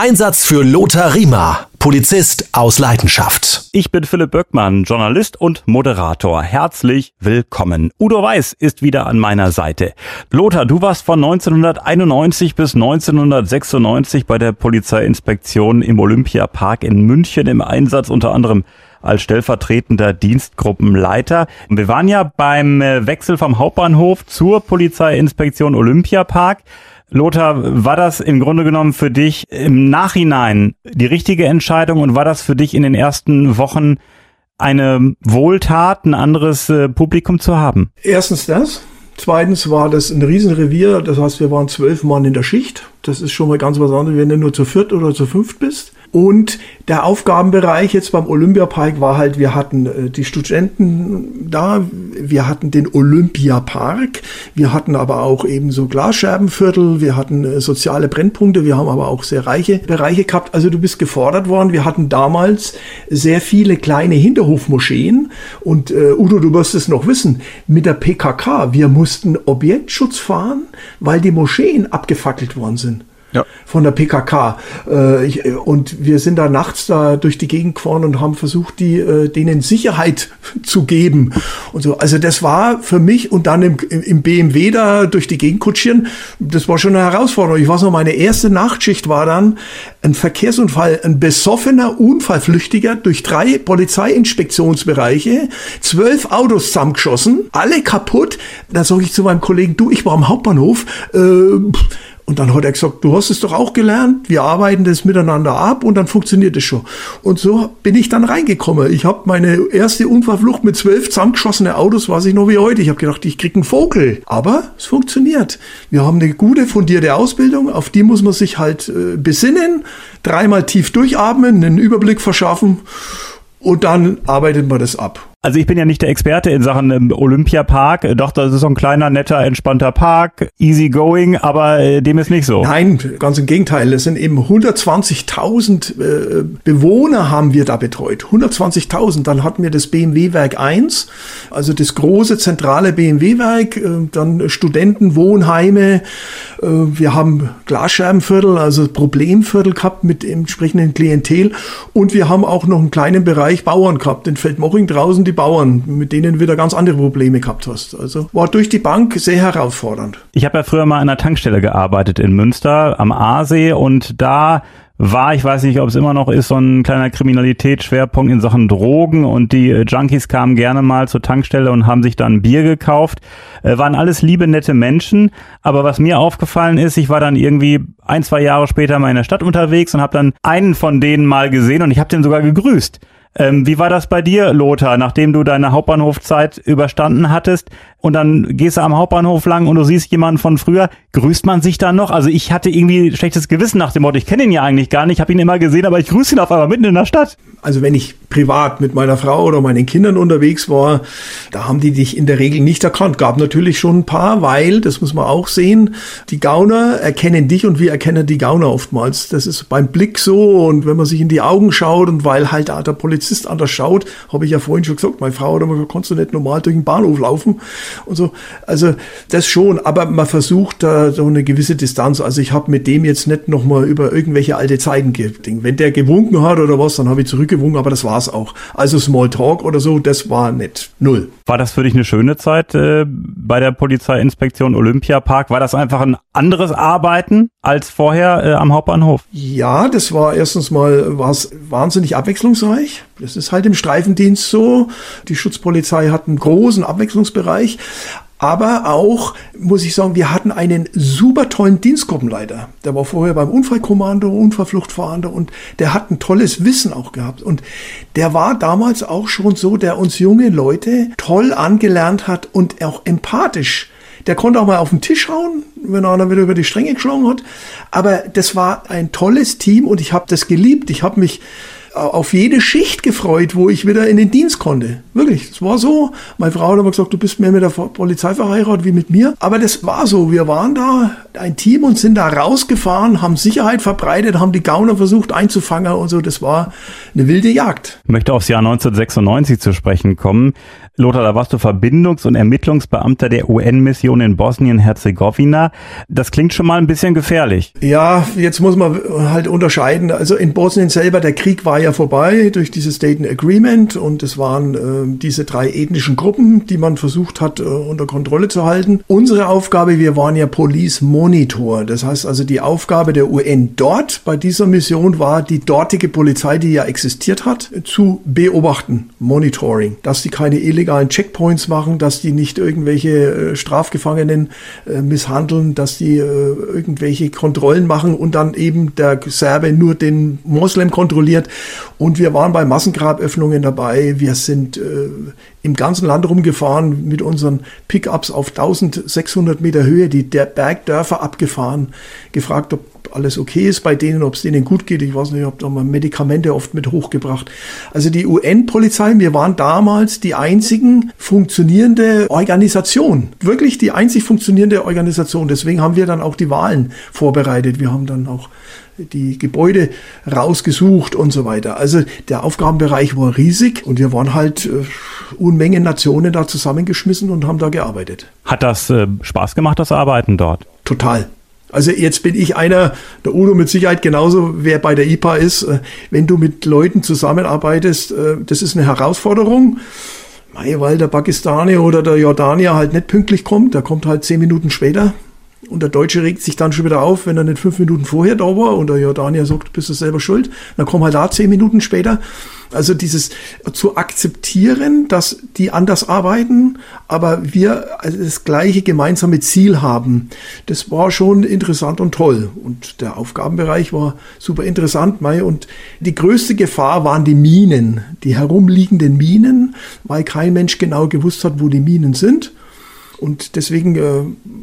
Einsatz für Lothar Riemer, Polizist aus Leidenschaft. Ich bin Philipp Böckmann, Journalist und Moderator. Herzlich willkommen. Udo Weiß ist wieder an meiner Seite. Lothar, du warst von 1991 bis 1996 bei der Polizeiinspektion im Olympiapark in München im Einsatz, unter anderem als stellvertretender Dienstgruppenleiter. Wir waren ja beim äh, Wechsel vom Hauptbahnhof zur Polizeiinspektion Olympiapark. Lothar, war das im Grunde genommen für dich im Nachhinein die richtige Entscheidung und war das für dich in den ersten Wochen eine Wohltat, ein anderes äh, Publikum zu haben? Erstens das. Zweitens war das ein Riesenrevier, das heißt, wir waren zwölf Mann in der Schicht. Das ist schon mal ganz was anderes, wenn du nur zu viert oder zu fünft bist. Und der Aufgabenbereich jetzt beim Olympiapark war halt, wir hatten äh, die Studenten da, wir hatten den Olympiapark, wir hatten aber auch eben so Glasscherbenviertel, wir hatten äh, soziale Brennpunkte, wir haben aber auch sehr reiche Bereiche gehabt. Also du bist gefordert worden. Wir hatten damals sehr viele kleine Hinterhofmoscheen und äh, Udo, du wirst es noch wissen, mit der PKK, wir mussten Objektschutz fahren, weil die Moscheen abgefackelt worden sind ja. von der PKK. Äh, ich, und wir sind da nachts da durch die Gegend gefahren und haben versucht, die, äh, denen Sicherheit zu geben. Und so. Also das war für mich und dann im, im BMW da durch die Gegend kutschieren, das war schon eine Herausforderung. Ich weiß noch, meine erste Nachtschicht war dann ein Verkehrsunfall, ein besoffener Unfallflüchtiger durch drei Polizeiinspektionsbereiche, zwölf Autos zusammengeschossen, alle kaputt. Da sage ich zu meinem Kollegen, du, ich war am Hauptbahnhof, äh, und dann hat er gesagt, du hast es doch auch gelernt, wir arbeiten das miteinander ab und dann funktioniert es schon. Und so bin ich dann reingekommen. Ich habe meine erste Unfallflucht mit zwölf zusammengeschossene Autos, weiß ich noch wie heute. Ich habe gedacht, ich krieg einen Vogel. Aber es funktioniert. Wir haben eine gute, fundierte Ausbildung, auf die muss man sich halt äh, besinnen, dreimal tief durchatmen, einen Überblick verschaffen und dann arbeitet man das ab. Also ich bin ja nicht der Experte in Sachen ähm, Olympiapark. Doch, das ist so ein kleiner, netter, entspannter Park, easy going, aber äh, dem ist nicht so. Nein, ganz im Gegenteil. Es sind eben 120.000 äh, Bewohner haben wir da betreut. 120.000. Dann hatten wir das BMW-Werk 1, also das große zentrale BMW-Werk, äh, dann Studentenwohnheime. Äh, wir haben Glasscherbenviertel, also Problemviertel gehabt mit entsprechenden Klientel. Und wir haben auch noch einen kleinen Bereich Bauern gehabt, in Feldmoching draußen die Bauern, mit denen wieder ganz andere Probleme gehabt hast. Also war durch die Bank sehr herausfordernd. Ich habe ja früher mal an einer Tankstelle gearbeitet in Münster am Aasee und da war, ich weiß nicht, ob es immer noch ist, so ein kleiner Kriminalitätsschwerpunkt in Sachen Drogen und die äh, Junkies kamen gerne mal zur Tankstelle und haben sich dann Bier gekauft. Äh, waren alles liebe, nette Menschen, aber was mir aufgefallen ist, ich war dann irgendwie ein, zwei Jahre später mal in der Stadt unterwegs und habe dann einen von denen mal gesehen und ich habe den sogar gegrüßt. Ähm, wie war das bei dir, Lothar, nachdem du deine Hauptbahnhofzeit überstanden hattest und dann gehst du am Hauptbahnhof lang und du siehst jemanden von früher, grüßt man sich da noch? Also ich hatte irgendwie schlechtes Gewissen nach dem Motto, ich kenne ihn ja eigentlich gar nicht, habe ihn immer gesehen, aber ich grüße ihn auf einmal mitten in der Stadt. Also wenn ich privat mit meiner Frau oder meinen Kindern unterwegs war, da haben die dich in der Regel nicht erkannt. Gab natürlich schon ein paar, weil, das muss man auch sehen, die Gauner erkennen dich und wir erkennen die Gauner oftmals. Das ist beim Blick so und wenn man sich in die Augen schaut und weil halt der Polizist anders schaut, habe ich ja vorhin schon gesagt, meine Frau hat immer gesagt, kannst du nicht normal durch den Bahnhof laufen und so. Also das schon, aber man versucht da so eine gewisse Distanz. Also ich habe mit dem jetzt nicht nochmal über irgendwelche alte Zeiten gedingt. Wenn der gewunken hat oder was, dann habe ich zurückgewunken, aber das war's auch. Also Smalltalk oder so, das war nicht. Null. War das für dich eine schöne Zeit äh, bei der Polizeiinspektion Olympiapark? War das einfach ein anderes Arbeiten als vorher äh, am Hauptbahnhof? Ja, das war erstens mal war's wahnsinnig abwechslungsreich. Das ist halt im Streifendienst so. Die Schutzpolizei hat einen großen Abwechslungsbereich. Aber auch, muss ich sagen, wir hatten einen super tollen Dienstgruppenleiter. Der war vorher beim Unfallkommando, Unfallfluchtfahrender und der hat ein tolles Wissen auch gehabt. Und der war damals auch schon so, der uns junge Leute toll angelernt hat und auch empathisch. Der konnte auch mal auf den Tisch hauen, wenn einer wieder über die Stränge geschlagen hat. Aber das war ein tolles Team und ich habe das geliebt. Ich habe mich auf jede Schicht gefreut, wo ich wieder in den Dienst konnte. Wirklich, es war so. Meine Frau hat immer gesagt, du bist mehr mit der Polizei verheiratet wie mit mir. Aber das war so. Wir waren da ein Team und sind da rausgefahren, haben Sicherheit verbreitet, haben die Gauner versucht einzufangen und so. Das war eine wilde Jagd. Ich möchte aufs Jahr 1996 zu sprechen kommen. Lothar, da warst du Verbindungs- und Ermittlungsbeamter der UN-Mission in Bosnien-Herzegowina. Das klingt schon mal ein bisschen gefährlich. Ja, jetzt muss man halt unterscheiden. Also in Bosnien selber, der Krieg war ja vorbei durch dieses Dayton Agreement und es waren äh, diese drei ethnischen Gruppen, die man versucht hat, äh, unter Kontrolle zu halten. Unsere Aufgabe, wir waren ja Police Monitor. Das heißt also, die Aufgabe der UN dort bei dieser Mission war, die dortige Polizei, die ja existiert hat, zu beobachten, Monitoring, dass die keine illegalen illegalen Checkpoints machen, dass die nicht irgendwelche äh, Strafgefangenen äh, misshandeln, dass die äh, irgendwelche Kontrollen machen und dann eben der Serbe nur den Moslem kontrolliert. Und wir waren bei Massengraböffnungen dabei. Wir sind äh, im ganzen Land rumgefahren mit unseren Pickups auf 1600 Meter Höhe, die der Bergdörfer abgefahren, gefragt, ob alles okay ist bei denen, ob es denen gut geht. Ich weiß nicht, ich habe da mal Medikamente oft mit hochgebracht. Also die UN-Polizei, wir waren damals die einzigen funktionierende Organisation. Wirklich die einzig funktionierende Organisation. Deswegen haben wir dann auch die Wahlen vorbereitet. Wir haben dann auch die Gebäude rausgesucht und so weiter. Also der Aufgabenbereich war riesig und wir waren halt äh, Unmengen Nationen da zusammengeschmissen und haben da gearbeitet. Hat das äh, Spaß gemacht, das Arbeiten dort? Total. Also jetzt bin ich einer, der Udo mit Sicherheit genauso, wer bei der IPA ist. Äh, wenn du mit Leuten zusammenarbeitest, äh, das ist eine Herausforderung. Weil der Pakistanier oder der Jordanier halt nicht pünktlich kommt, der kommt halt zehn Minuten später. Und der Deutsche regt sich dann schon wieder auf, wenn er nicht fünf Minuten vorher da war und der Jordanier sagt, bist du selber schuld. Dann kommen halt da zehn Minuten später. Also dieses zu akzeptieren, dass die anders arbeiten, aber wir das gleiche gemeinsame Ziel haben, das war schon interessant und toll. Und der Aufgabenbereich war super interessant. Und die größte Gefahr waren die Minen, die herumliegenden Minen, weil kein Mensch genau gewusst hat, wo die Minen sind. Und deswegen äh,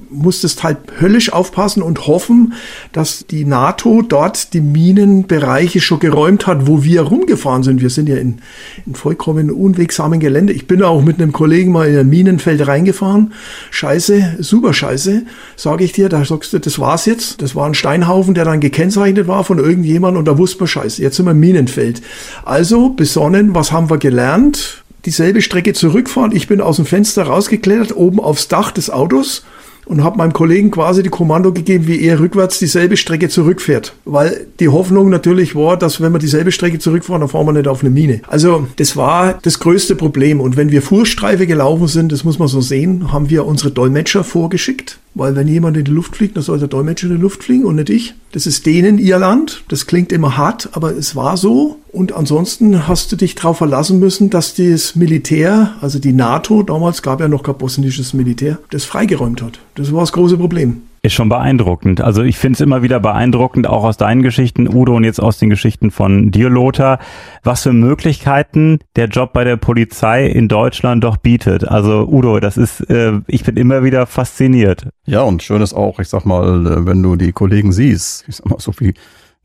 musstest halt höllisch aufpassen und hoffen, dass die NATO dort die Minenbereiche schon geräumt hat, wo wir rumgefahren sind. Wir sind ja in, in vollkommen unwegsamen Gelände. Ich bin auch mit einem Kollegen mal in ein Minenfeld reingefahren. Scheiße, super scheiße, sage ich dir. Da sagst du, das war's jetzt. Das war ein Steinhaufen, der dann gekennzeichnet war von irgendjemand und da wusste man Scheiße. Jetzt sind wir im Minenfeld. Also besonnen, was haben wir gelernt? Dieselbe Strecke zurückfahren. Ich bin aus dem Fenster rausgeklettert, oben aufs Dach des Autos und habe meinem Kollegen quasi die Kommando gegeben, wie er rückwärts dieselbe Strecke zurückfährt. Weil die Hoffnung natürlich war, dass wenn wir dieselbe Strecke zurückfahren, dann fahren wir nicht auf eine Mine. Also das war das größte Problem. Und wenn wir Fuhrstreife gelaufen sind, das muss man so sehen, haben wir unsere Dolmetscher vorgeschickt. Weil wenn jemand in die Luft fliegt, dann soll der Dolmetscher in die Luft fliegen und nicht ich. Das ist denen ihr Land. Das klingt immer hart, aber es war so. Und ansonsten hast du dich darauf verlassen müssen, dass das Militär, also die NATO, damals gab ja noch kein bosnisches Militär, das freigeräumt hat. Das war das große Problem. Ist schon beeindruckend. Also ich finde es immer wieder beeindruckend, auch aus deinen Geschichten, Udo, und jetzt aus den Geschichten von dir, Lothar, was für Möglichkeiten der Job bei der Polizei in Deutschland doch bietet. Also Udo, das ist, äh, ich bin immer wieder fasziniert. Ja, und schön ist auch, ich sag mal, äh, wenn du die Kollegen siehst, ich sag mal, so wie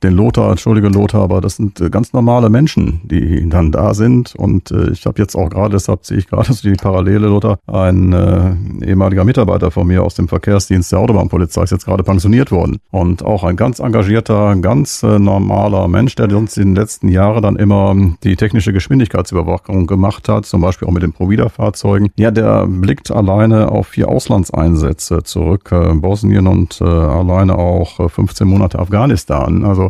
den Lothar, entschuldige Lothar, aber das sind äh, ganz normale Menschen, die dann da sind. Und äh, ich habe jetzt auch gerade, deshalb sehe ich gerade so die Parallele, Lothar, ein äh, ehemaliger Mitarbeiter von mir aus dem Verkehrsdienst der Autobahnpolizei ist jetzt gerade pensioniert worden. Und auch ein ganz engagierter, ganz äh, normaler Mensch, der uns in den letzten Jahren dann immer die technische Geschwindigkeitsüberwachung gemacht hat, zum Beispiel auch mit den Provida-Fahrzeugen. Ja, der blickt alleine auf vier Auslandseinsätze zurück, äh, Bosnien und äh, alleine auch 15 äh, Monate Afghanistan. Also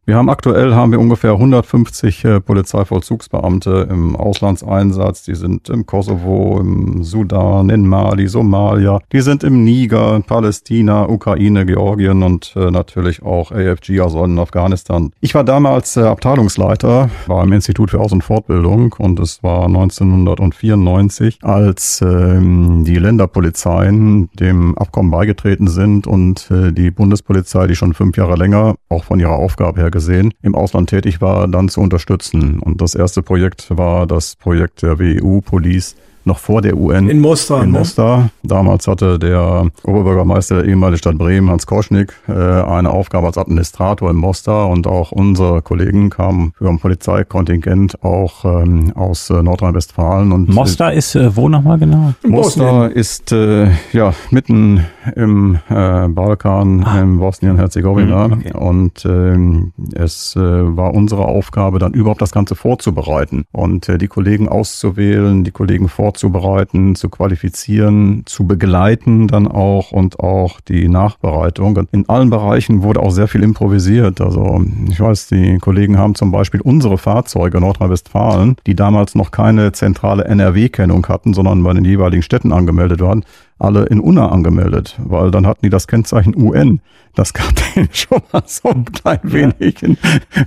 wir haben aktuell haben wir ungefähr 150 äh, Polizeivollzugsbeamte im Auslandseinsatz. Die sind im Kosovo, im Sudan, in Mali, Somalia. Die sind im Niger, Palästina, Ukraine, Georgien und äh, natürlich auch AFG, also in Afghanistan. Ich war damals äh, Abteilungsleiter, war im Institut für Aus- und Fortbildung und es war 1994, als ähm, die Länderpolizeien dem Abkommen beigetreten sind und äh, die Bundespolizei, die schon fünf Jahre länger auch von ihrer Aufgabe her gesehen, im Ausland tätig war, dann zu unterstützen. Und das erste Projekt war das Projekt der WEU Police noch vor der UN. In Mostar. In ne? Mostar. Damals hatte der Oberbürgermeister der ehemaligen Stadt Bremen, Hans Koschnick, äh, eine Aufgabe als Administrator in Mostar und auch unsere Kollegen kamen für ein Polizeikontingent auch ähm, aus äh, Nordrhein-Westfalen. Und Mostar ist äh, wo nochmal genau? Mostar ist äh, ja mitten im äh, Balkan, ah. in Bosnien-Herzegowina. Mhm, okay. Und ähm, es äh, war unsere Aufgabe, dann überhaupt das Ganze vorzubereiten und äh, die Kollegen auszuwählen, die Kollegen vorzubereiten, zu qualifizieren, zu begleiten dann auch und auch die Nachbereitung. In allen Bereichen wurde auch sehr viel improvisiert. Also ich weiß, die Kollegen haben zum Beispiel unsere Fahrzeuge Nordrhein-Westfalen, die damals noch keine zentrale NRW-Kennung hatten, sondern bei den jeweiligen Städten angemeldet waren, alle in UNA angemeldet, weil dann hatten die das Kennzeichen UN. Das gab denen schon mal so ein klein wenig in,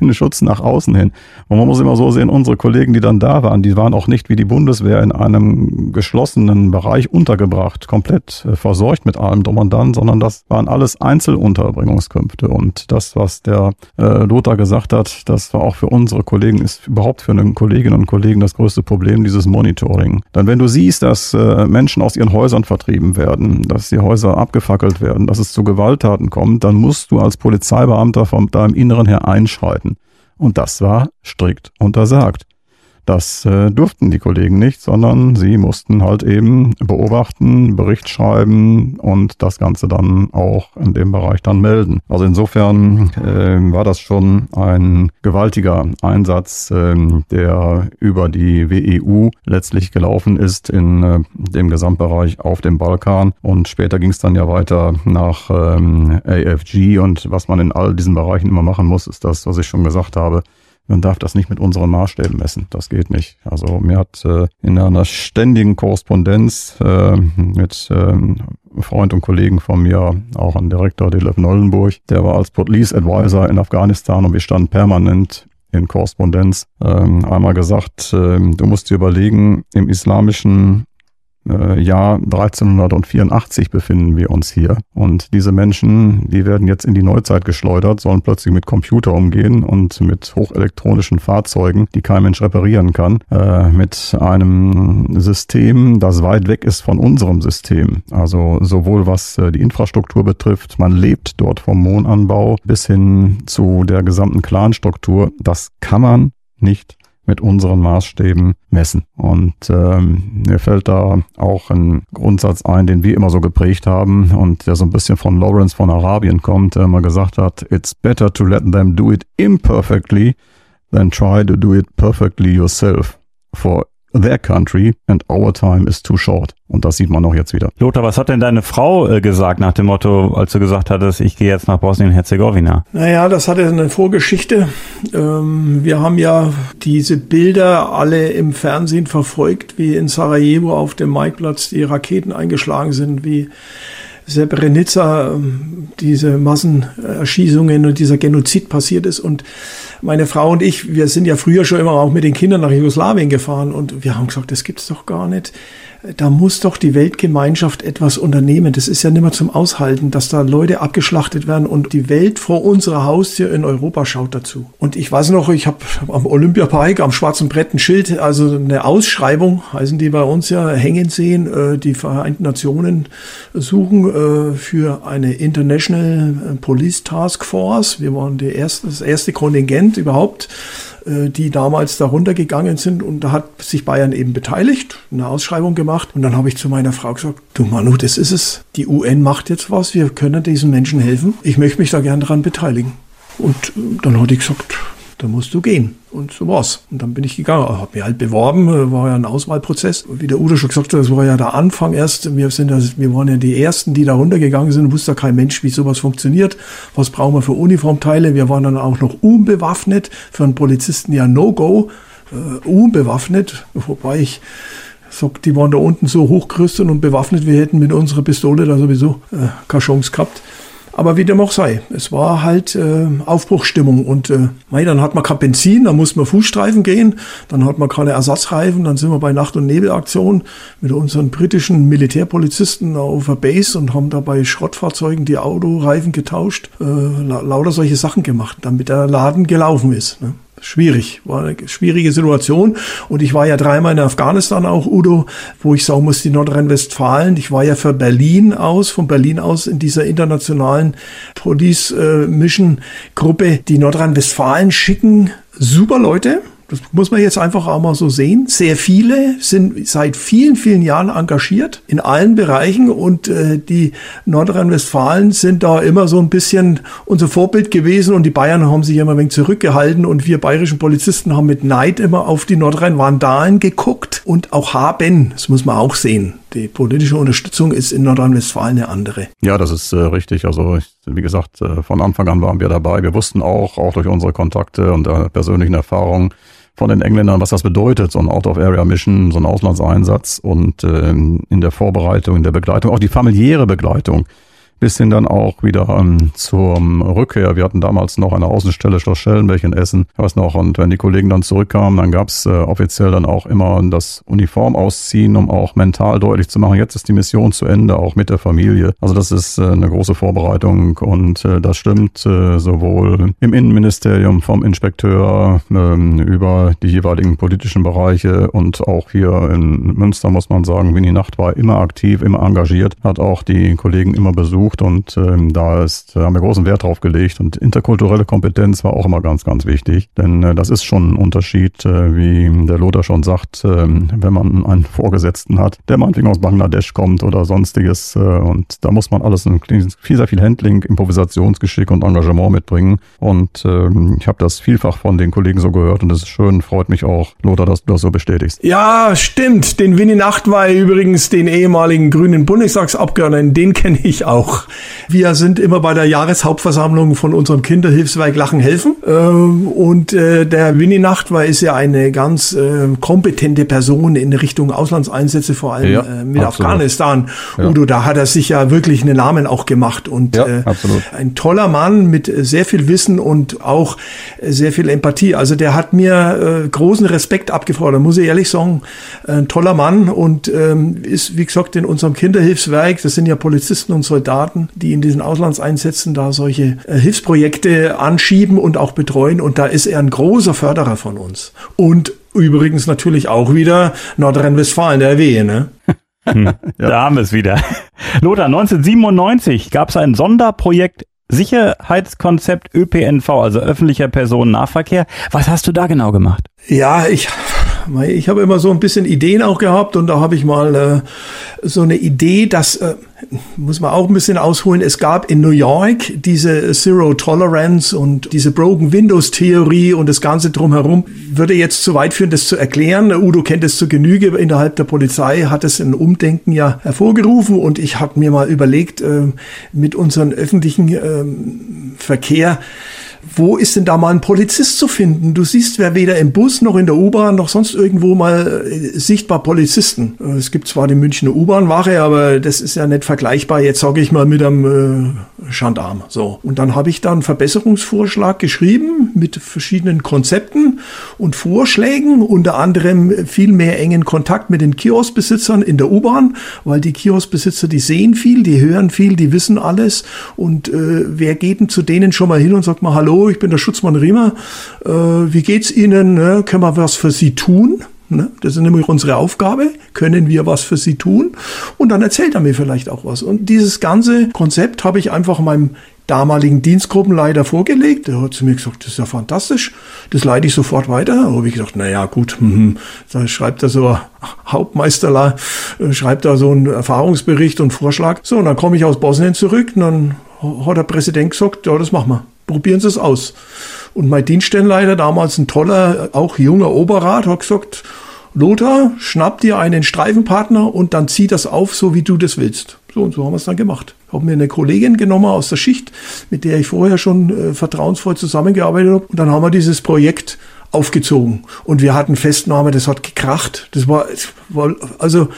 in Schutz nach außen hin. Und man muss immer so sehen, unsere Kollegen, die dann da waren, die waren auch nicht wie die Bundeswehr in einem geschlossenen Bereich untergebracht, komplett äh, versorgt mit allem drum und dann, sondern das waren alles Einzelunterbringungskünfte. Und das, was der äh, Lothar gesagt hat, das war auch für unsere Kollegen, ist überhaupt für eine Kolleginnen und Kollegen das größte Problem, dieses Monitoring. Dann, wenn du siehst, dass äh, Menschen aus ihren Häusern vertrieben werden, dass die Häuser abgefackelt werden, dass es zu Gewalttaten kommt, dann musst du als Polizeibeamter von deinem Inneren her einschreiten. Und das war strikt untersagt. Das äh, durften die Kollegen nicht, sondern sie mussten halt eben beobachten, Bericht schreiben und das Ganze dann auch in dem Bereich dann melden. Also insofern äh, war das schon ein gewaltiger Einsatz, äh, der über die WEU letztlich gelaufen ist in äh, dem Gesamtbereich auf dem Balkan. Und später ging es dann ja weiter nach ähm, AFG und was man in all diesen Bereichen immer machen muss, ist das, was ich schon gesagt habe, man darf das nicht mit unseren Maßstäben messen. Das geht nicht. Also mir hat äh, in einer ständigen Korrespondenz äh, mit äh, Freund und Kollegen von mir, auch ein Direktor Delef Nollenburg, der war als Police Advisor in Afghanistan und wir standen permanent in Korrespondenz, ähm, einmal gesagt, äh, du musst dir überlegen, im islamischen äh, Jahr 1384 befinden wir uns hier. Und diese Menschen, die werden jetzt in die Neuzeit geschleudert, sollen plötzlich mit Computer umgehen und mit hochelektronischen Fahrzeugen, die kein Mensch reparieren kann, äh, mit einem System, das weit weg ist von unserem System. Also sowohl was äh, die Infrastruktur betrifft, man lebt dort vom Mohnanbau bis hin zu der gesamten Clanstruktur. Das kann man nicht mit unseren Maßstäben messen. Und ähm, mir fällt da auch ein Grundsatz ein, den wir immer so geprägt haben und der so ein bisschen von Lawrence von Arabien kommt, der immer gesagt hat, it's better to let them do it imperfectly than try to do it perfectly yourself. For their country and our time is too short. Und das sieht man auch jetzt wieder. Lothar, was hat denn deine Frau äh, gesagt nach dem Motto, als du gesagt hattest, ich gehe jetzt nach Bosnien-Herzegowina? Naja, das hatte eine Vorgeschichte. Ähm, wir haben ja diese Bilder alle im Fernsehen verfolgt, wie in Sarajevo auf dem Maikplatz die Raketen eingeschlagen sind, wie Srebrenica ähm, diese Massenerschießungen und dieser Genozid passiert ist. Und meine Frau und ich, wir sind ja früher schon immer auch mit den Kindern nach Jugoslawien gefahren und wir haben gesagt, das gibt's doch gar nicht da muss doch die Weltgemeinschaft etwas unternehmen. Das ist ja nicht mehr zum Aushalten, dass da Leute abgeschlachtet werden und die Welt vor unserer Haustür in Europa schaut dazu. Und ich weiß noch, ich habe am Olympiapark am schwarzen Brett ein Schild, also eine Ausschreibung, heißen die bei uns ja, hängen sehen. Äh, die Vereinten Nationen suchen äh, für eine International Police Task Force. Wir waren die erste, das erste Kontingent überhaupt die damals da runtergegangen sind. Und da hat sich Bayern eben beteiligt, eine Ausschreibung gemacht. Und dann habe ich zu meiner Frau gesagt, du Manu, das ist es. Die UN macht jetzt was, wir können diesen Menschen helfen. Ich möchte mich da gern daran beteiligen. Und äh, dann hat ich gesagt, da musst du gehen. Und so war's. Und dann bin ich gegangen, habe mich halt beworben, äh, war ja ein Auswahlprozess. Wie der Udo schon gesagt hat, das war ja der Anfang erst. Wir sind das, wir waren ja die Ersten, die da runtergegangen sind, wusste kein Mensch, wie sowas funktioniert. Was brauchen wir für Uniformteile? Wir waren dann auch noch unbewaffnet. Für einen Polizisten ja No-Go. Uh, unbewaffnet, wobei ich sag, die waren da unten so hochgerüstet und bewaffnet, wir hätten mit unserer Pistole da sowieso äh, keine Chance gehabt. Aber wie dem auch sei, es war halt äh, Aufbruchstimmung und äh, mei, dann hat man kein Benzin, dann muss man Fußstreifen gehen, dann hat man keine Ersatzreifen, dann sind wir bei Nacht- und Nebelaktion mit unseren britischen Militärpolizisten auf der Base und haben da bei Schrottfahrzeugen die Autoreifen getauscht, äh, lauter solche Sachen gemacht, damit der Laden gelaufen ist. Ne? Schwierig, war eine schwierige Situation. Und ich war ja dreimal in Afghanistan auch, Udo, wo ich sagen muss, die Nordrhein-Westfalen. Ich war ja für Berlin aus, von Berlin aus in dieser internationalen Police äh, Mission Gruppe. Die Nordrhein-Westfalen schicken super Leute das muss man jetzt einfach auch mal so sehen. Sehr viele sind seit vielen, vielen Jahren engagiert in allen Bereichen und äh, die Nordrhein-Westfalen sind da immer so ein bisschen unser Vorbild gewesen und die Bayern haben sich immer ein wenig zurückgehalten und wir bayerischen Polizisten haben mit Neid immer auf die Nordrhein-Vandalen geguckt und auch haben, das muss man auch sehen. Die politische Unterstützung ist in Nordrhein-Westfalen eine andere. Ja, das ist äh, richtig. Also ich, wie gesagt, äh, von Anfang an waren wir dabei. Wir wussten auch, auch durch unsere Kontakte und äh, persönlichen Erfahrungen, von den Engländern, was das bedeutet, so ein Out-of-Area-Mission, so ein Auslandseinsatz und äh, in der Vorbereitung, in der Begleitung, auch die familiäre Begleitung bis hin dann auch wieder ähm, zur Rückkehr. Wir hatten damals noch eine Außenstelle Schloss Schellenberg in Essen, weiß noch, und wenn die Kollegen dann zurückkamen, dann gab's äh, offiziell dann auch immer das Uniform ausziehen, um auch mental deutlich zu machen, jetzt ist die Mission zu Ende, auch mit der Familie. Also das ist äh, eine große Vorbereitung und äh, das stimmt äh, sowohl im Innenministerium vom Inspekteur äh, über die jeweiligen politischen Bereiche und auch hier in Münster muss man sagen, Winnie Nacht war immer aktiv, immer engagiert, hat auch die Kollegen immer besucht gesucht und ähm, da ist, haben wir großen Wert drauf gelegt und interkulturelle Kompetenz war auch immer ganz, ganz wichtig, denn äh, das ist schon ein Unterschied, äh, wie der Lothar schon sagt, äh, wenn man einen Vorgesetzten hat, der meinetwegen aus Bangladesch kommt oder sonstiges äh, und da muss man alles viel, sehr viel Handling, Improvisationsgeschick und Engagement mitbringen und äh, ich habe das vielfach von den Kollegen so gehört und es ist schön, freut mich auch, Lothar, dass du das so bestätigst. Ja, stimmt. Den Winnie Nachtwey übrigens, den ehemaligen grünen Bundestagsabgeordneten, den kenne ich auch. Wir sind immer bei der Jahreshauptversammlung von unserem Kinderhilfswerk Lachen helfen. Ähm, und äh, der Winnie Nachtwey ist ja eine ganz äh, kompetente Person in Richtung Auslandseinsätze, vor allem ja, äh, mit absolut. Afghanistan. Ja. Udo, da hat er sich ja wirklich einen Namen auch gemacht. Und ja, ein toller Mann mit sehr viel Wissen und auch sehr viel Empathie. Also der hat mir großen Respekt abgefordert, muss ich ehrlich sagen. Ein toller Mann und ähm, ist, wie gesagt, in unserem Kinderhilfswerk, das sind ja Polizisten und Soldaten, Staaten, die in diesen Auslandseinsätzen da solche äh, Hilfsprojekte anschieben und auch betreuen. Und da ist er ein großer Förderer von uns. Und übrigens natürlich auch wieder Nordrhein-Westfalen, der Wehe, ne? Hm, da haben wir es wieder. Lothar, 1997 gab es ein Sonderprojekt Sicherheitskonzept ÖPNV, also öffentlicher Personennahverkehr. Was hast du da genau gemacht? Ja, ich ich habe immer so ein bisschen Ideen auch gehabt und da habe ich mal äh, so eine Idee, dass, äh, muss man auch ein bisschen ausholen, es gab in New York diese Zero Tolerance und diese Broken Windows Theorie und das Ganze drumherum. Würde jetzt zu weit führen, das zu erklären. Udo kennt es zu Genüge. Innerhalb der Polizei hat es ein Umdenken ja hervorgerufen und ich habe mir mal überlegt, äh, mit unserem öffentlichen äh, Verkehr, wo ist denn da mal ein Polizist zu finden? Du siehst wer weder im Bus noch in der U-Bahn noch sonst irgendwo mal äh, sichtbar Polizisten. Äh, es gibt zwar die Münchner U-Bahn-Wache, aber das ist ja nicht vergleichbar, jetzt sage ich mal, mit einem äh, Gendarm. So. Und dann habe ich da einen Verbesserungsvorschlag geschrieben mit verschiedenen Konzepten und Vorschlägen, unter anderem viel mehr engen Kontakt mit den Kioskbesitzern in der U-Bahn, weil die Kioskbesitzer, die sehen viel, die hören viel, die wissen alles. Und äh, wer geht denn zu denen schon mal hin und sagt mal, hallo, ich bin der Schutzmann Riemer, äh, wie geht's Ihnen? Ne? Können wir was für Sie tun? Ne? Das ist nämlich unsere Aufgabe. Können wir was für Sie tun? Und dann erzählt er mir vielleicht auch was. Und dieses ganze Konzept habe ich einfach meinem damaligen Dienstgruppenleiter vorgelegt. Der hat zu mir gesagt, das ist ja fantastisch, das leite ich sofort weiter. Habe ich gesagt, na ja, gut, hm, da schreibt er so Hauptmeisterler, äh, schreibt da so einen Erfahrungsbericht und Vorschlag. So, und dann komme ich aus Bosnien zurück und dann hat der Präsident gesagt, ja, das machen wir probieren Sie es aus. Und mein Dienststellenleiter, damals ein toller, auch junger Oberrat, hat gesagt, Lothar, schnapp dir einen Streifenpartner und dann zieh das auf, so wie du das willst. So und so haben wir es dann gemacht. Habe mir eine Kollegin genommen aus der Schicht, mit der ich vorher schon äh, vertrauensvoll zusammengearbeitet habe. Und dann haben wir dieses Projekt aufgezogen. Und wir hatten Festnahme, das hat gekracht. Das war, war also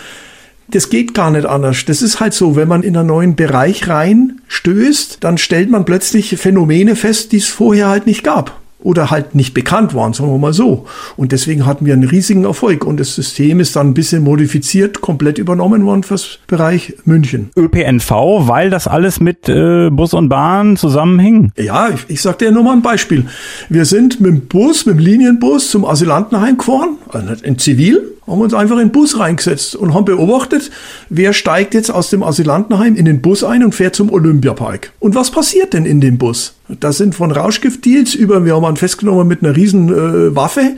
das geht gar nicht anders. Das ist halt so, wenn man in einen neuen Bereich rein stößt, dann stellt man plötzlich Phänomene fest, die es vorher halt nicht gab. Oder halt nicht bekannt waren, sagen wir mal so. Und deswegen hatten wir einen riesigen Erfolg und das System ist dann ein bisschen modifiziert, komplett übernommen worden fürs Bereich München. ÖPNV, weil das alles mit äh, Bus und Bahn zusammenhing? Ja, ich, ich sag dir nur mal ein Beispiel. Wir sind mit dem Bus, mit dem Linienbus zum Asylantenheim gefahren, also in Zivil, haben uns einfach in den Bus reingesetzt und haben beobachtet, wer steigt jetzt aus dem Asylantenheim in den Bus ein und fährt zum Olympiapark. Und was passiert denn in dem Bus? Das sind von Rauschgiftdeals über, wir haben einen festgenommen mit einer riesen äh, Waffe.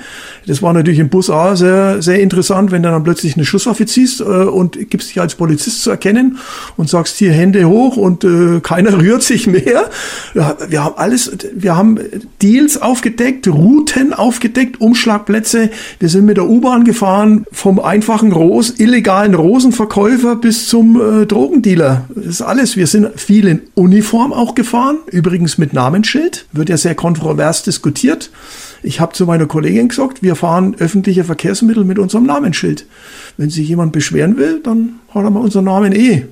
Das war natürlich im Bus A sehr, sehr interessant, wenn du dann plötzlich eine Schusswaffe ziehst äh, und gibst dich als Polizist zu erkennen und sagst hier Hände hoch und äh, keiner rührt sich mehr. Wir haben alles, wir haben Deals aufgedeckt, Routen aufgedeckt, Umschlagplätze. Wir sind mit der U-Bahn gefahren, vom einfachen Ros, illegalen Rosenverkäufer bis zum äh, Drogendealer. Das ist alles. Wir sind viel in Uniform auch gefahren, übrigens mit Namensschild, wird ja sehr kontrovers diskutiert. Ich habe zu meiner Kollegin gesagt, wir fahren öffentliche Verkehrsmittel mit unserem Namensschild. Wenn sich jemand beschweren will, dann hat er mal unseren Namen eh.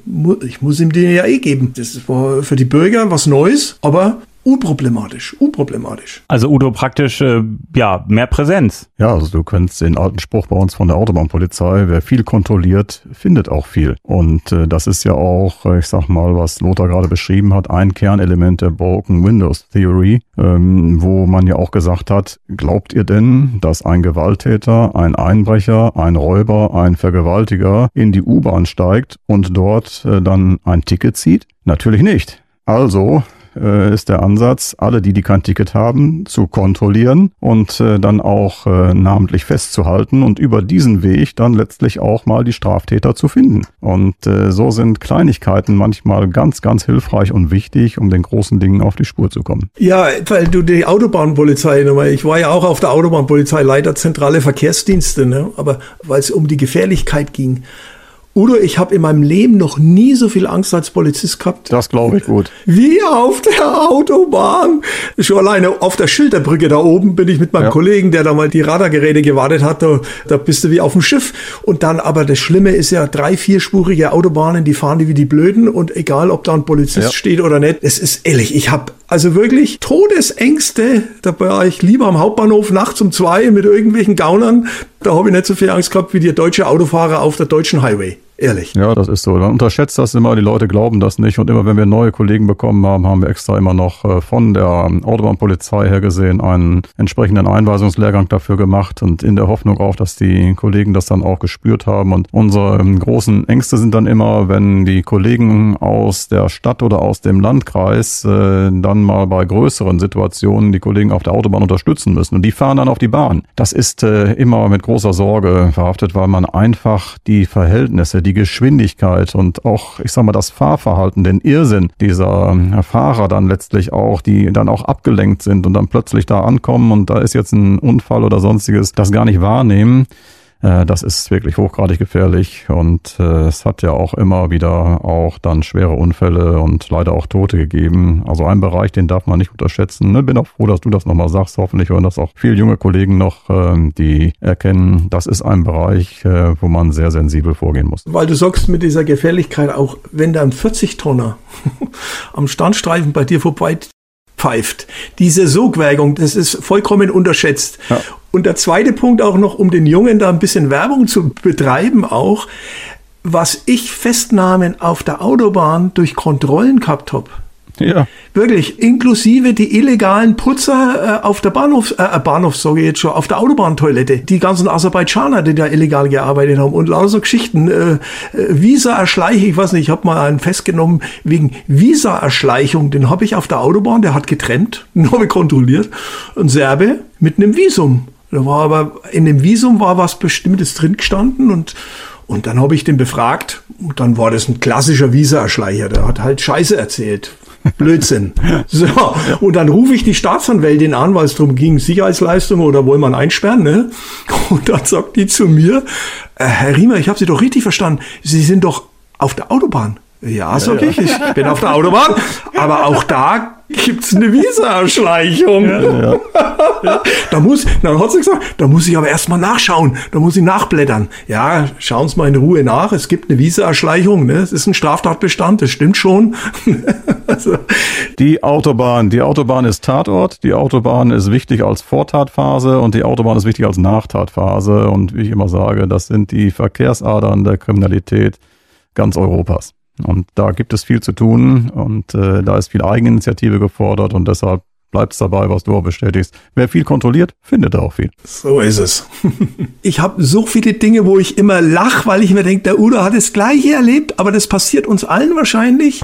Ich muss ihm den ja eh geben. Das war für die Bürger was Neues, aber unproblematisch, unproblematisch. Also Udo praktisch, äh, ja, mehr Präsenz. Ja, also du kennst den alten Spruch bei uns von der Autobahnpolizei, wer viel kontrolliert, findet auch viel. Und äh, das ist ja auch, äh, ich sag mal, was Lothar gerade beschrieben hat, ein Kernelement der Broken Windows Theory, ähm, wo man ja auch gesagt hat, glaubt ihr denn, dass ein Gewalttäter, ein Einbrecher, ein Räuber, ein Vergewaltiger in die U-Bahn steigt und dort äh, dann ein Ticket zieht? Natürlich nicht. Also äh, ist der Ansatz, alle, die, die kein Ticket haben, zu kontrollieren und äh, dann auch äh, namentlich festzuhalten und über diesen Weg dann letztlich auch mal die Straftäter zu finden. Und äh, so sind Kleinigkeiten manchmal ganz, ganz hilfreich und wichtig, um den großen Dingen auf die Spur zu kommen. Ja, weil du die Autobahnpolizei, ich war ja auch auf der Autobahnpolizei, Leiter zentrale Verkehrsdienste, ne? aber weil es um die Gefährlichkeit ging. Udo, ich habe in meinem Leben noch nie so viel Angst als Polizist gehabt. Das glaube ich gut. Wie auf der Autobahn. Schon alleine auf der Schilderbrücke da oben bin ich mit meinem ja. Kollegen, der da mal die Radargeräte gewartet hat, da, da bist du wie auf dem Schiff. Und dann aber das Schlimme ist ja drei, vierspurige Autobahnen, die fahren die wie die Blöden und egal, ob da ein Polizist ja. steht oder nicht, es ist ehrlich, ich habe also wirklich Todesängste. Da war ich lieber am Hauptbahnhof nachts um zwei mit irgendwelchen Gaunern. Da habe ich nicht so viel Angst gehabt wie die deutsche Autofahrer auf der deutschen Highway. Ehrlich. Ja, das ist so. Man unterschätzt das immer, die Leute glauben das nicht. Und immer wenn wir neue Kollegen bekommen haben, haben wir extra immer noch äh, von der Autobahnpolizei her gesehen einen entsprechenden Einweisungslehrgang dafür gemacht und in der Hoffnung auch, dass die Kollegen das dann auch gespürt haben. Und unsere ähm, großen Ängste sind dann immer, wenn die Kollegen aus der Stadt oder aus dem Landkreis äh, dann mal bei größeren Situationen die Kollegen auf der Autobahn unterstützen müssen. Und die fahren dann auf die Bahn. Das ist äh, immer mit großer Sorge verhaftet, weil man einfach die Verhältnisse, die Geschwindigkeit und auch, ich sag mal, das Fahrverhalten, den Irrsinn dieser äh, Fahrer dann letztlich auch, die dann auch abgelenkt sind und dann plötzlich da ankommen und da ist jetzt ein Unfall oder sonstiges, das gar nicht wahrnehmen. Äh, das ist wirklich hochgradig gefährlich und äh, es hat ja auch immer wieder auch dann schwere Unfälle und leider auch Tote gegeben. Also ein Bereich, den darf man nicht unterschätzen. Ne? Bin auch froh, dass du das nochmal sagst. Hoffentlich hören das auch viele junge Kollegen noch, ähm, die erkennen, das ist ein Bereich, äh, wo man sehr sensibel vorgehen muss. Weil du sagst mit dieser Gefährlichkeit auch, wenn da ein 40-Tonner am Standstreifen bei dir vorbei pfeift. Diese Sogwägung, das ist vollkommen unterschätzt. Ja. Und der zweite Punkt auch noch, um den Jungen da ein bisschen Werbung zu betreiben auch, was ich Festnahmen auf der Autobahn durch Kontrollen gehabt habe. Ja. Wirklich, inklusive die illegalen Putzer äh, auf der Bahnhof, äh, äh Bahnhof, sage ich jetzt schon, auf der Autobahntoilette. Die ganzen Aserbaidschaner, die da illegal gearbeitet haben und lauter so Geschichten. Äh, äh Visa-Erschleichung, ich weiß nicht, ich habe mal einen festgenommen wegen Visa-Erschleichung. Den habe ich auf der Autobahn, der hat getrennt, den habe ich kontrolliert. Ein Serbe mit einem Visum. Da war aber in dem Visum war was Bestimmtes drin gestanden und und dann habe ich den befragt und dann war das ein klassischer Visa-Erschleicher. Der hat halt Scheiße erzählt. Blödsinn. So, und dann rufe ich die Staatsanwältin an, weil es darum ging, Sicherheitsleistung oder wollen man einsperren, ne? Und dann sagt die zu mir, äh, Herr Riemer, ich habe Sie doch richtig verstanden. Sie sind doch auf der Autobahn. Ja, sag ja, ich, ich bin auf der Autobahn. Aber auch da gibt's eine Visa-Erschleichung. Ja, ja. da muss, dann hat sie gesagt, da muss ich aber erstmal nachschauen, da muss ich nachblättern. Ja, schauen Sie mal in Ruhe nach, es gibt eine Visa-Erschleichung, ne? Es ist ein Straftatbestand, das stimmt schon. also. Die Autobahn, die Autobahn ist Tatort, die Autobahn ist wichtig als Vortatphase und die Autobahn ist wichtig als Nachtatphase. Und wie ich immer sage, das sind die Verkehrsadern der Kriminalität ganz Europas. Und da gibt es viel zu tun und äh, da ist viel Eigeninitiative gefordert und deshalb bleibt es dabei, was du auch bestätigst. Wer viel kontrolliert, findet auch viel. So ist es. ich habe so viele Dinge, wo ich immer lach, weil ich mir denke, der Udo hat das Gleiche erlebt, aber das passiert uns allen wahrscheinlich.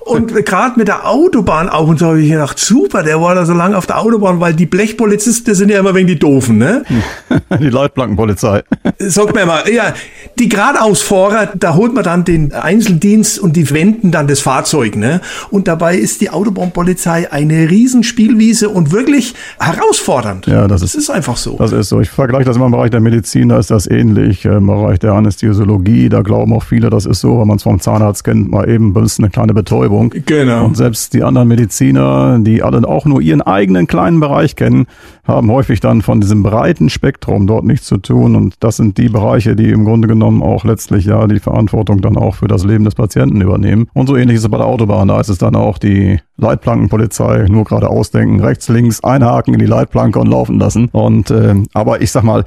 Und gerade mit der Autobahn auch, und so habe ich gedacht, super, der war da so lange auf der Autobahn, weil die Blechpolizisten sind ja immer wegen die Doofen, ne? Die Leitplankenpolizei. Sagt mir mal, ja, die Geradeausfahrer, da holt man dann den Einzeldienst und die wenden dann das Fahrzeug, ne? Und dabei ist die Autobahnpolizei eine Riesenspiel Spielwiese und wirklich herausfordernd. Ja, das, das ist, ist einfach so. Das ist so. Ich vergleiche das immer im Bereich der Medizin, da ist das ähnlich. Im Bereich der Anästhesiologie, da glauben auch viele, das ist so, wenn man es vom Zahnarzt kennt, mal eben ist eine kleine Betäubung. Genau. Und selbst die anderen Mediziner, die alle auch nur ihren eigenen kleinen Bereich kennen, haben häufig dann von diesem breiten Spektrum dort nichts zu tun. Und das sind die Bereiche, die im Grunde genommen auch letztlich ja die Verantwortung dann auch für das Leben des Patienten übernehmen. Und so ähnlich ist es bei der Autobahn. Da ist es dann auch die Leitplankenpolizei, nur gerade ausdenken, rechts, links, einhaken in die Leitplanke und laufen lassen. Und äh, aber ich sag mal,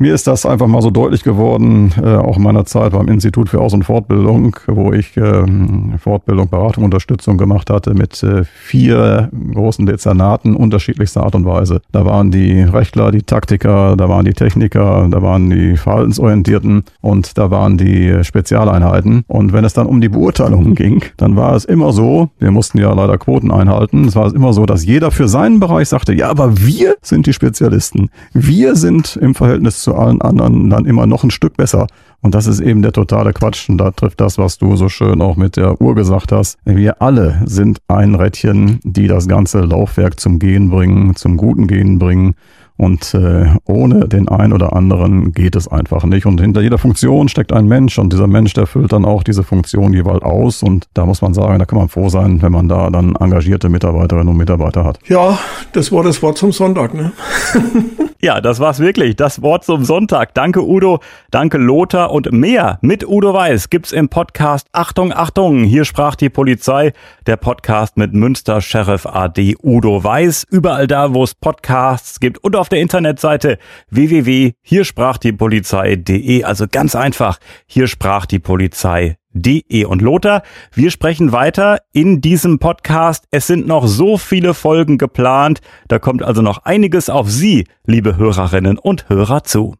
mir ist das einfach mal so deutlich geworden, äh, auch in meiner Zeit beim Institut für Aus- und Fortbildung, wo ich äh, Fortbildung, Beratung, Unterstützung gemacht hatte mit äh, vier großen Dezernaten unterschiedlichster Art und Weise. Da waren die Rechtler, die Taktiker, da waren die Techniker, da waren die Verhaltensorientierten und da waren die Spezialeinheiten. Und wenn es dann um die Beurteilungen ging, dann war es immer so, wir mussten ja leider Quoten einhalten, es war immer so, dass jeder für seinen Bereich sagte, ja, aber wir sind die Spezialisten. Wir sind im Verhältnis zu zu allen anderen dann immer noch ein Stück besser. Und das ist eben der totale Quatsch. Und da trifft das, was du so schön auch mit der Uhr gesagt hast. Wir alle sind ein Rädchen, die das ganze Laufwerk zum Gehen bringen, zum guten Gehen bringen. Und äh, ohne den einen oder anderen geht es einfach nicht. Und hinter jeder Funktion steckt ein Mensch und dieser Mensch, der füllt dann auch diese Funktion jeweils aus. Und da muss man sagen, da kann man froh sein, wenn man da dann engagierte Mitarbeiterinnen und Mitarbeiter hat. Ja, das war das Wort zum Sonntag, ne? ja, das war's wirklich. Das Wort zum Sonntag. Danke Udo, danke Lothar und mehr mit Udo Weiß gibt's im Podcast Achtung, Achtung. Hier sprach die Polizei, der Podcast mit Münster Sheriff AD Udo Weiß. Überall da, wo es Podcasts gibt und auf der Internetseite www.hiersprachdiepolizei.de. Also ganz einfach, hier sprach die Polizei De. Und Lothar, wir sprechen weiter in diesem Podcast. Es sind noch so viele Folgen geplant. Da kommt also noch einiges auf Sie, liebe Hörerinnen und Hörer, zu.